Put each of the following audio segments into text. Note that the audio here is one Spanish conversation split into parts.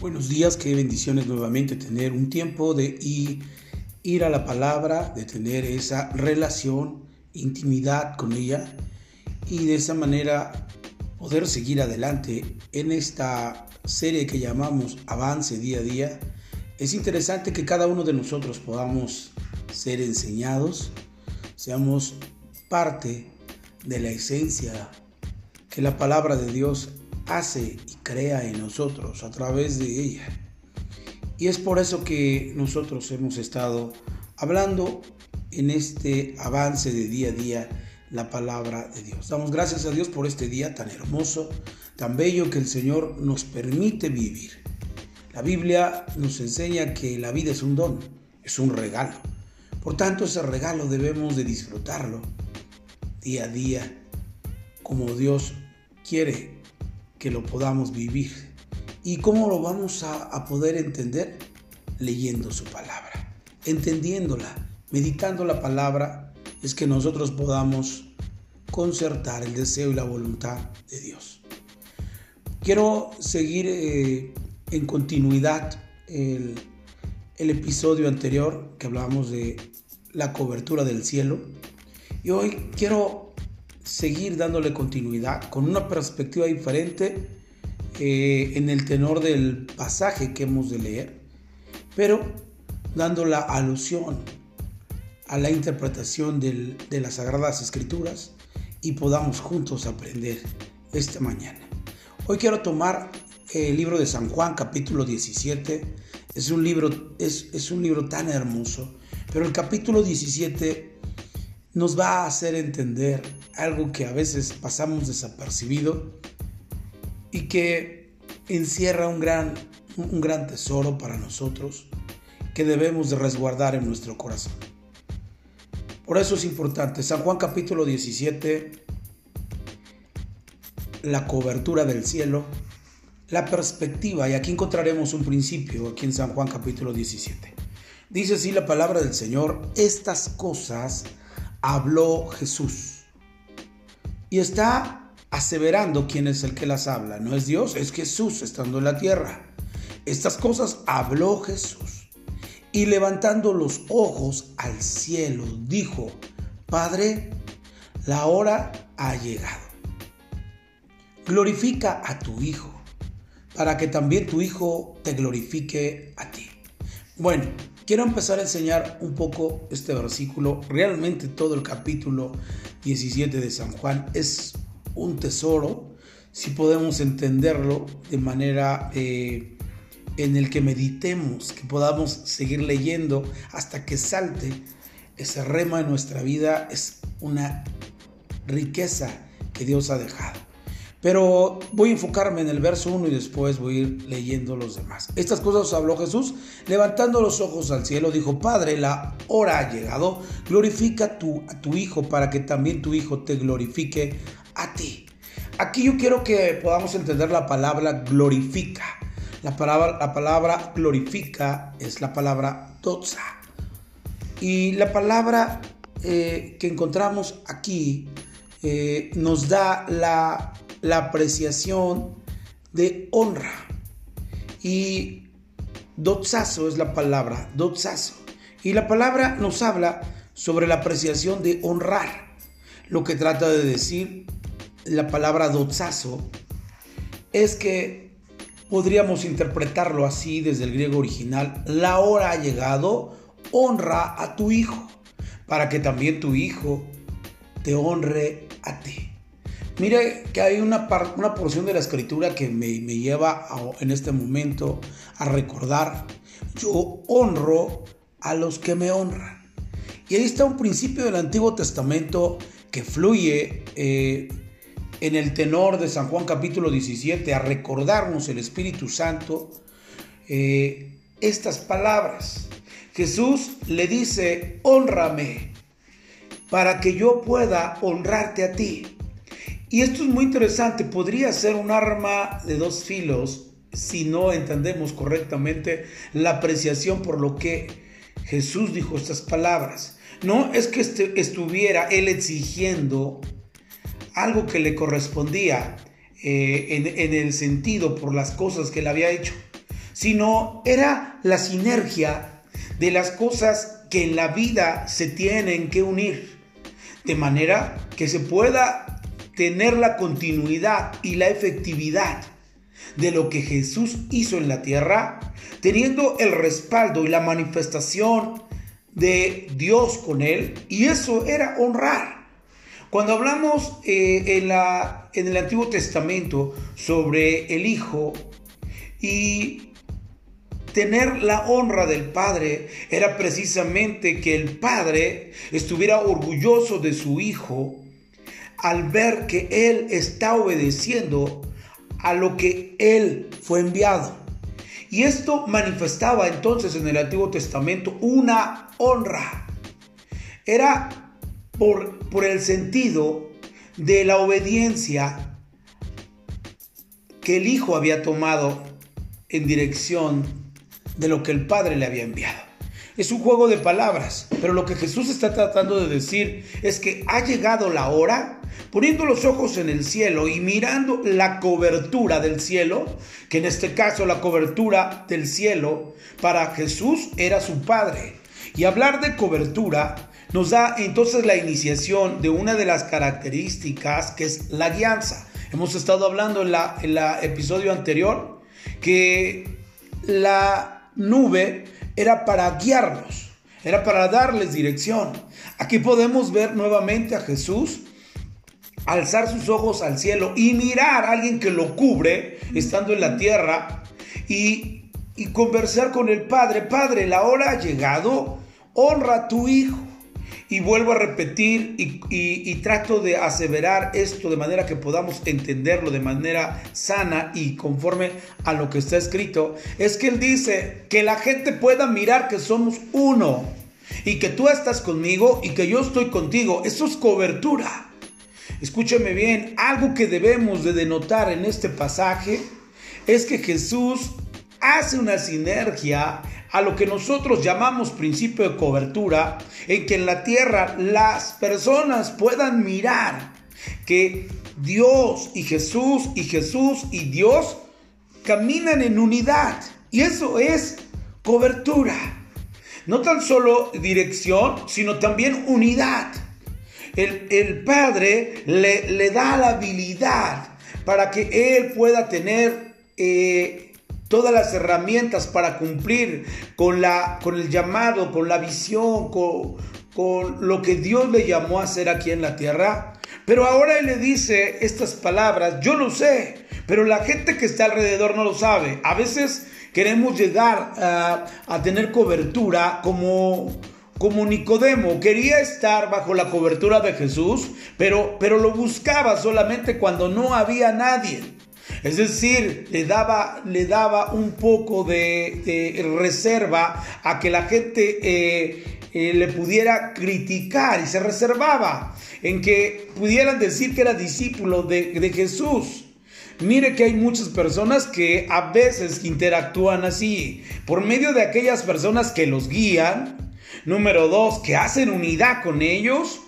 Buenos días, qué bendiciones nuevamente tener un tiempo de ir, a la palabra, de tener esa relación, intimidad con ella y de esa manera poder seguir adelante en esta serie que llamamos Avance día a día. Es interesante que cada uno de nosotros podamos ser enseñados, seamos parte de la esencia que la palabra de Dios hace y crea en nosotros a través de ella. Y es por eso que nosotros hemos estado hablando en este avance de día a día la palabra de Dios. Damos gracias a Dios por este día tan hermoso, tan bello que el Señor nos permite vivir. La Biblia nos enseña que la vida es un don, es un regalo. Por tanto, ese regalo debemos de disfrutarlo día a día como Dios quiere que lo podamos vivir. ¿Y cómo lo vamos a, poder entender? Leyendo su palabra, entendiéndola, meditando la palabra, es que nosotros podamos concertar el deseo y la voluntad de Dios. Quiero seguir eh, en continuidad el, el episodio anterior que hablábamos de la cobertura del cielo. Y hoy quiero seguir dándole continuidad con una perspectiva diferente eh, en el tenor del pasaje que hemos de leer, pero dando la alusión a la interpretación de las Sagradas Escrituras y podamos juntos aprender esta mañana. Hoy quiero tomar el libro de San Juan capítulo 17. Es un libro, es, es un libro tan hermoso, pero el capítulo 17 nos va a hacer entender algo que a veces pasamos desapercibido y que encierra un gran, un gran tesoro para nosotros que debemos de resguardar en nuestro corazón. Por eso es importante, San Juan capítulo 17, la cobertura del cielo, la perspectiva, y aquí encontraremos un principio, aquí en San Juan capítulo 17. Dice así la palabra del Señor, estas cosas habló Jesús. Y está aseverando quién es el que las habla. No es Dios, es Jesús estando en la tierra. Estas cosas habló Jesús. Y levantando los ojos al cielo, dijo, Padre, la hora ha llegado. Glorifica a tu Hijo, para que también tu Hijo te glorifique a ti. Bueno, quiero empezar a enseñar un poco este versículo. Realmente todo el capítulo 17 de San Juan es un tesoro, si podemos entenderlo de manera eh, en el que meditemos, que podamos seguir leyendo hasta que salte ese rema en nuestra vida, es una riqueza que Dios ha dejado. Pero voy a enfocarme en el verso 1 y después voy a ir leyendo los demás. Estas cosas habló Jesús, levantando los ojos al cielo, dijo, Padre, la hora ha llegado, glorifica a tu Hijo para que también tu Hijo te glorifique a ti. Aquí yo quiero que podamos entender la palabra glorifica. La palabra, la palabra glorifica es la palabra doxa. Y la palabra eh, que encontramos aquí eh, nos da la la apreciación de honra. Y dotsazo es la palabra, dotsazo. Y la palabra nos habla sobre la apreciación de honrar. Lo que trata de decir la palabra dotsazo es que podríamos interpretarlo así desde el griego original. La hora ha llegado, honra a tu hijo, para que también tu hijo te honre a ti. Mire que hay una, una porción de la escritura que me, lleva en este momento a recordar, yo honro a los que me honran. Y ahí está un principio del Antiguo Testamento que fluye eh, en el tenor de San Juan capítulo 17 a recordarnos el Espíritu Santo eh, estas palabras. Jesús le dice, honrame para que yo pueda honrarte a ti. Y esto es muy interesante, podría ser un arma de dos filos si no entendemos correctamente la apreciación por lo que Jesús dijo estas palabras. No es que este, estuviera él exigiendo algo que le correspondía eh, en, en el sentido por las cosas que él había hecho, sino era la sinergia de las cosas que en la vida se tienen que unir, de manera que se pueda tener la continuidad y la efectividad de lo que Jesús hizo en la tierra, teniendo el respaldo y la manifestación de Dios con él, y eso era honrar. Cuando hablamos eh, en, la, en el Antiguo Testamento sobre el Hijo y tener la honra del Padre era precisamente que el Padre estuviera orgulloso de su Hijo al ver que Él está obedeciendo a lo que Él fue enviado. Y esto manifestaba entonces en el Antiguo Testamento una honra. Era por, por el sentido de la obediencia que el Hijo había tomado en dirección de lo que el Padre le había enviado. Es un juego de palabras, pero lo que Jesús está tratando de decir es que ha llegado la hora, poniendo los ojos en el cielo y mirando la cobertura del cielo, que en este caso la cobertura del cielo para Jesús era su Padre. Y hablar de cobertura nos da entonces la iniciación de una de las características que es la guianza. Hemos estado hablando en la, en la episodio anterior que la nube era para guiarlos, era para darles dirección. Aquí podemos ver nuevamente a Jesús alzar sus ojos al cielo y mirar a alguien que lo cubre estando en la tierra y, y conversar con el Padre. Padre, la hora ha llegado, honra a tu Hijo. Y vuelvo a repetir y, trato de aseverar esto de manera que podamos entenderlo de manera sana y conforme a lo que está escrito. Es que Él dice que la gente pueda mirar que somos uno y que tú estás conmigo y que yo estoy contigo. Eso es cobertura. Escúcheme bien, algo que debemos de denotar en este pasaje es que Jesús hace una sinergia a lo que nosotros llamamos principio de cobertura, en que en la tierra las personas puedan mirar que Dios y Jesús y Jesús y Dios caminan en unidad. Y eso es cobertura. No tan solo dirección, sino también unidad. El, Padre le, le, da la habilidad para que Él pueda tener eh, todas las herramientas para cumplir con, la, con el llamado, con la visión, con, con lo que Dios le llamó a hacer aquí en la tierra. Pero ahora Él le dice estas palabras, yo lo sé, pero la gente que está alrededor no lo sabe. A veces queremos llegar a, a tener cobertura como como Nicodemo, quería estar bajo la cobertura de Jesús, pero, pero lo buscaba solamente cuando no había nadie. Es decir, le daba, le daba un poco de, reserva a que la gente eh, eh, le pudiera criticar y se reservaba en que pudieran decir que era discípulo de, de Jesús. Mire que hay muchas personas que a veces interactúan así, por medio de aquellas personas que los guían, número dos, que hacen unidad con ellos,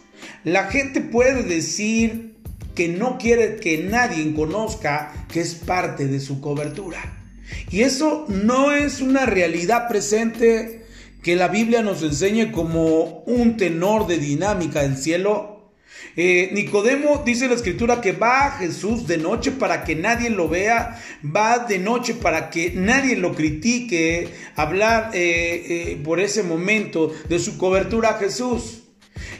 la gente puede decir que no quiere que nadie conozca que es parte de su cobertura. Y eso no es una realidad presente que la Biblia nos enseñe como un tenor de dinámica del cielo. Eh, Nicodemo dice la escritura que va a Jesús de noche para que nadie lo vea, va de noche para que nadie lo critique, hablar eh, eh, por ese momento de su cobertura a Jesús.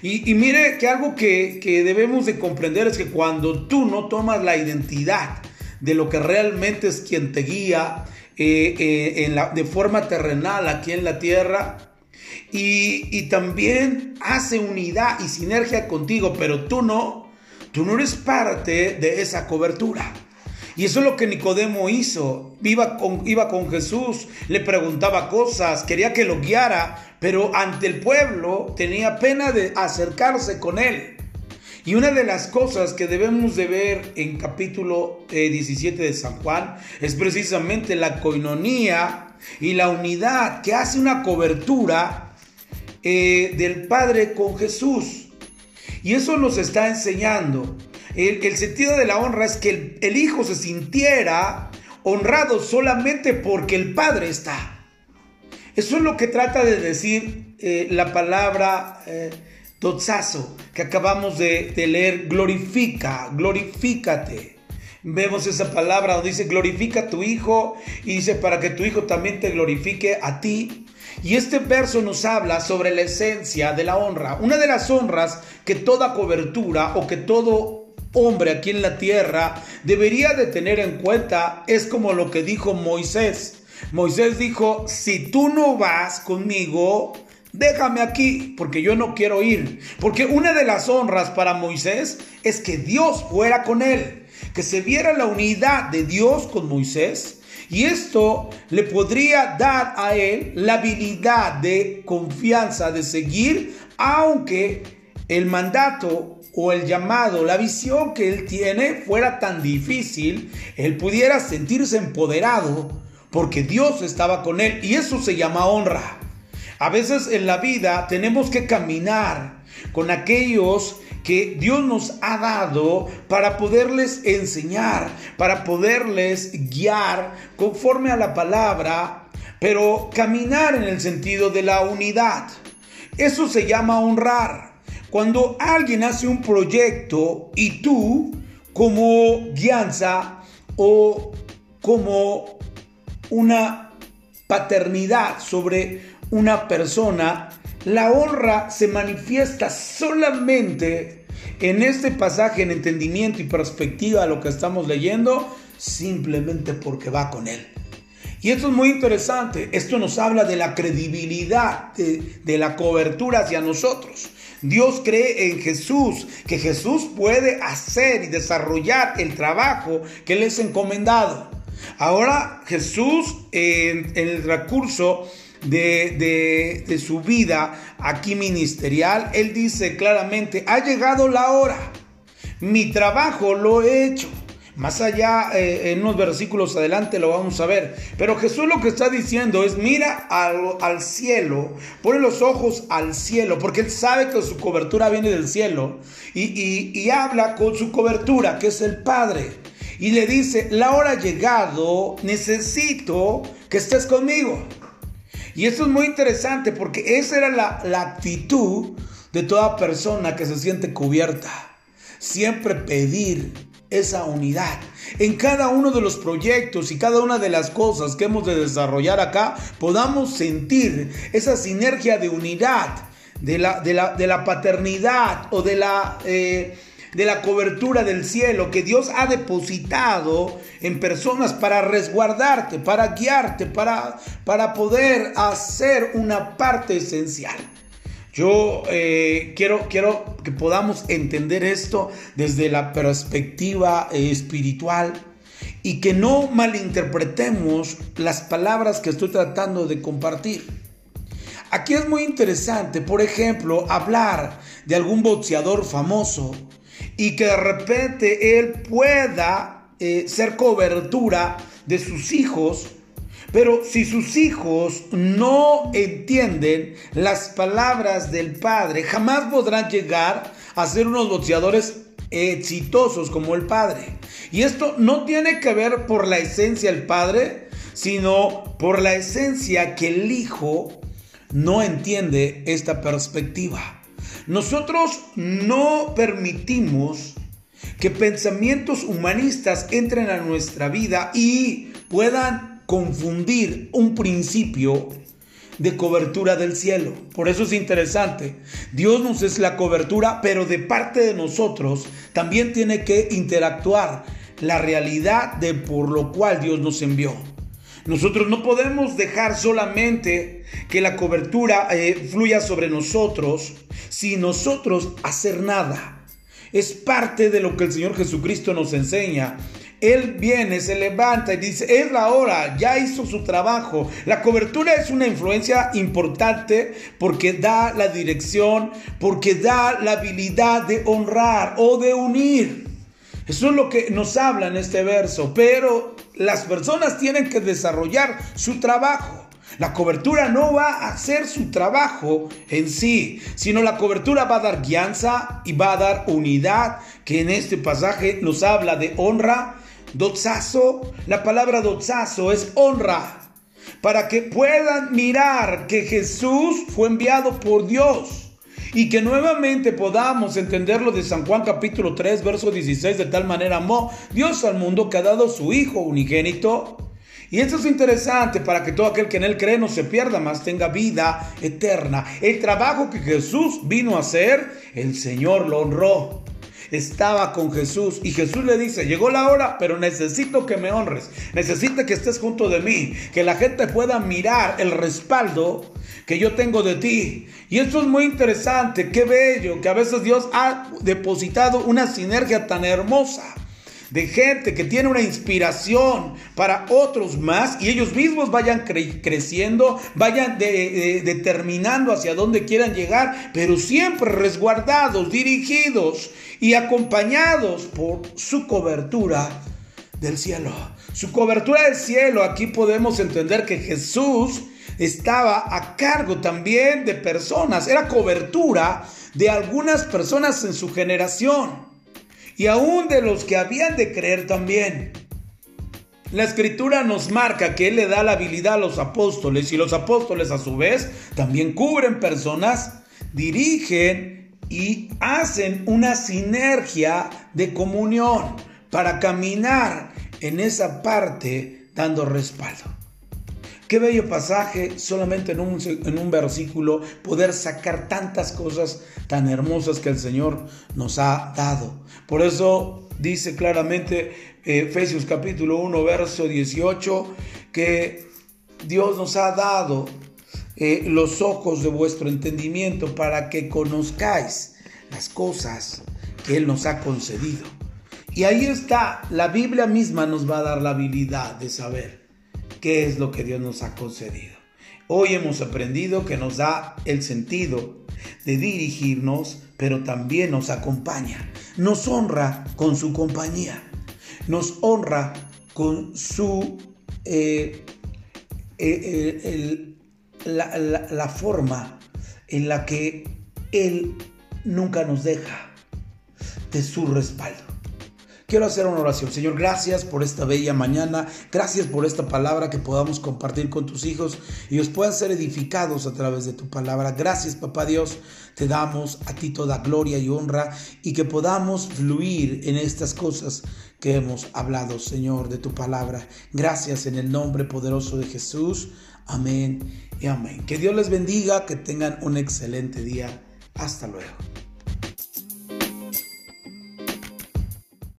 Y, mire que algo que, debemos de comprender es que cuando tú no tomas la identidad de lo que realmente es quien te guía eh, eh, en la, de forma terrenal aquí en la tierra, y, y, también hace unidad y sinergia contigo, pero tú no, tú no eres parte de esa cobertura. Y eso es lo que Nicodemo hizo. Iba con, iba con Jesús, le preguntaba cosas, quería que lo guiara, pero ante el pueblo tenía pena de acercarse con él. Y una de las cosas que debemos de ver en capítulo 17 eh, de San Juan es precisamente la coinonía y la unidad que hace una cobertura eh, del Padre con Jesús. Y eso nos está enseñando el, sentido de la honra es que el, Hijo se sintiera honrados solamente porque el Padre está. Eso es lo que trata de decir eh, la palabra eh, que acabamos de, de leer. Glorifica, glorifícate. Vemos esa palabra donde dice glorifica a tu hijo y dice para que tu hijo también te glorifique a ti. Y este verso nos habla sobre la esencia de la honra. Una de las honras que toda cobertura o que todo hombre aquí en la tierra debería de tener en cuenta es como lo que dijo Moisés. Moisés dijo, si tú no vas conmigo, déjame aquí, porque yo no quiero ir. Porque una de las honras para Moisés es que Dios fuera con él, que se viera la unidad de Dios con Moisés. Y esto le podría dar a él la habilidad de confianza, de seguir, aunque el mandato o el llamado, la visión que él tiene fuera tan difícil, él pudiera sentirse empoderado porque Dios estaba con él y eso se llama honra. A veces en la vida tenemos que caminar con aquellos que Dios nos ha dado para poderles enseñar, para poderles guiar conforme a la palabra, pero caminar en el sentido de la unidad. Eso se llama honrar. Cuando alguien hace un proyecto y tú como guianza o como una paternidad sobre una persona, la honra se manifiesta solamente en este pasaje en entendimiento y perspectiva a lo que estamos leyendo, simplemente porque va con él. Y esto es muy interesante. Esto nos habla de la credibilidad, de, de, la cobertura hacia nosotros. Dios cree en Jesús, que Jesús puede hacer y desarrollar el trabajo que le es encomendado. Ahora Jesús en, el recurso de, de, su vida aquí ministerial, él dice claramente, ha llegado la hora, mi trabajo lo he hecho. Más allá, eh, en unos versículos adelante lo vamos a ver. Pero Jesús lo que está diciendo es, mira al, cielo, pone los ojos al cielo, porque Él sabe que su cobertura viene del cielo. Y, y, y habla con su cobertura, que es el Padre y le dice, la hora ha llegado, necesito que estés conmigo. Y esto es muy interesante porque esa era la, la actitud de toda persona que se siente cubierta. Siempre pedir esa unidad. En cada uno de los proyectos y cada una de las cosas que hemos de desarrollar acá, podamos sentir esa sinergia de unidad, de la, de la, de la paternidad o de la... Eh, de la cobertura del cielo que Dios ha depositado en personas para resguardarte, para guiarte, para, para poder hacer una parte esencial. Yo eh, quiero, quiero que podamos entender esto desde la perspectiva eh, espiritual y que no malinterpretemos las palabras que estoy tratando de compartir. Aquí es muy interesante, por ejemplo, hablar de algún boxeador famoso y que de repente él pueda eh, ser cobertura de sus hijos. Pero si sus hijos no entienden las palabras del Padre, jamás podrán llegar a ser unos boxeadores exitosos como el Padre. Y esto no tiene que ver por la esencia del Padre, sino por la esencia que el Hijo no entiende esta perspectiva. Nosotros no permitimos que pensamientos humanistas entren a nuestra vida y puedan confundir un principio de cobertura del cielo. Por eso es interesante. Dios nos es la cobertura, pero de parte de nosotros también tiene que interactuar la realidad de por lo cual Dios nos envió. Nosotros no podemos dejar solamente que la cobertura eh, fluya sobre nosotros sin nosotros hacer nada. Es parte de lo que el Señor Jesucristo nos enseña. Él viene, se levanta y dice, es la hora, ya hizo su trabajo. La cobertura es una influencia importante porque da la dirección, porque da la habilidad de honrar o de unir. Eso es lo que nos habla en este verso, pero las personas tienen que desarrollar su trabajo. La cobertura no va a hacer su trabajo en sí, sino la cobertura va a dar guianza y va a dar unidad, que en este pasaje nos habla de honra, Doxazo, la palabra doxazo es honra. Para que puedan mirar que Jesús fue enviado por Dios y que nuevamente podamos entenderlo de San Juan capítulo 3, verso 16, de tal manera amó Dios al mundo que ha dado su Hijo unigénito. Y esto es interesante para que todo aquel que en él cree no se pierda, más tenga vida eterna. El trabajo que Jesús vino a hacer, el Señor lo honró estaba con Jesús y Jesús le dice, llegó la hora, pero necesito que me honres, necesito que estés junto de mí, que la gente pueda mirar el respaldo que yo tengo de ti. Y esto es muy interesante, qué bello, que a veces Dios ha depositado una sinergia tan hermosa de gente que tiene una inspiración para otros más y ellos mismos vayan creciendo, vayan determinando hacia dónde quieran llegar, pero siempre resguardados, dirigidos y acompañados por su cobertura del cielo. Su cobertura del cielo, aquí podemos entender que Jesús estaba a cargo también de personas, era cobertura de algunas personas en su generación y aún de los que habían de creer también. La escritura nos marca que Él le da la habilidad a los apóstoles y los apóstoles a su vez también cubren personas, dirigen y hacen una sinergia de comunión para caminar en esa parte dando respaldo. Qué bello pasaje, solamente en un, versículo, poder sacar tantas cosas tan hermosas que el Señor nos ha dado. Por eso dice claramente eh, Efesios capítulo 1, verso 18, que Dios nos ha dado eh, los ojos de vuestro entendimiento para que conozcáis las cosas que Él nos ha concedido. Y ahí está, la Biblia misma nos va a dar la habilidad de saber qué es lo que Dios nos ha concedido. Hoy hemos aprendido que nos da el sentido de dirigirnos, pero también nos acompaña. Nos honra con su compañía. Nos honra con su... Eh, eh, la, la forma en la que Él nunca nos deja de su respaldo. Quiero hacer una oración. Señor, gracias por esta bella mañana. Gracias por esta palabra que podamos compartir con tus hijos y ellos puedan ser edificados a través de tu palabra. Gracias, papá Dios. Te damos a ti toda gloria y honra y que podamos fluir en estas cosas que hemos hablado, Señor, de tu palabra. Gracias en el nombre poderoso de Jesús. Amén y amén. Que Dios les bendiga, que tengan un excelente día. Hasta luego.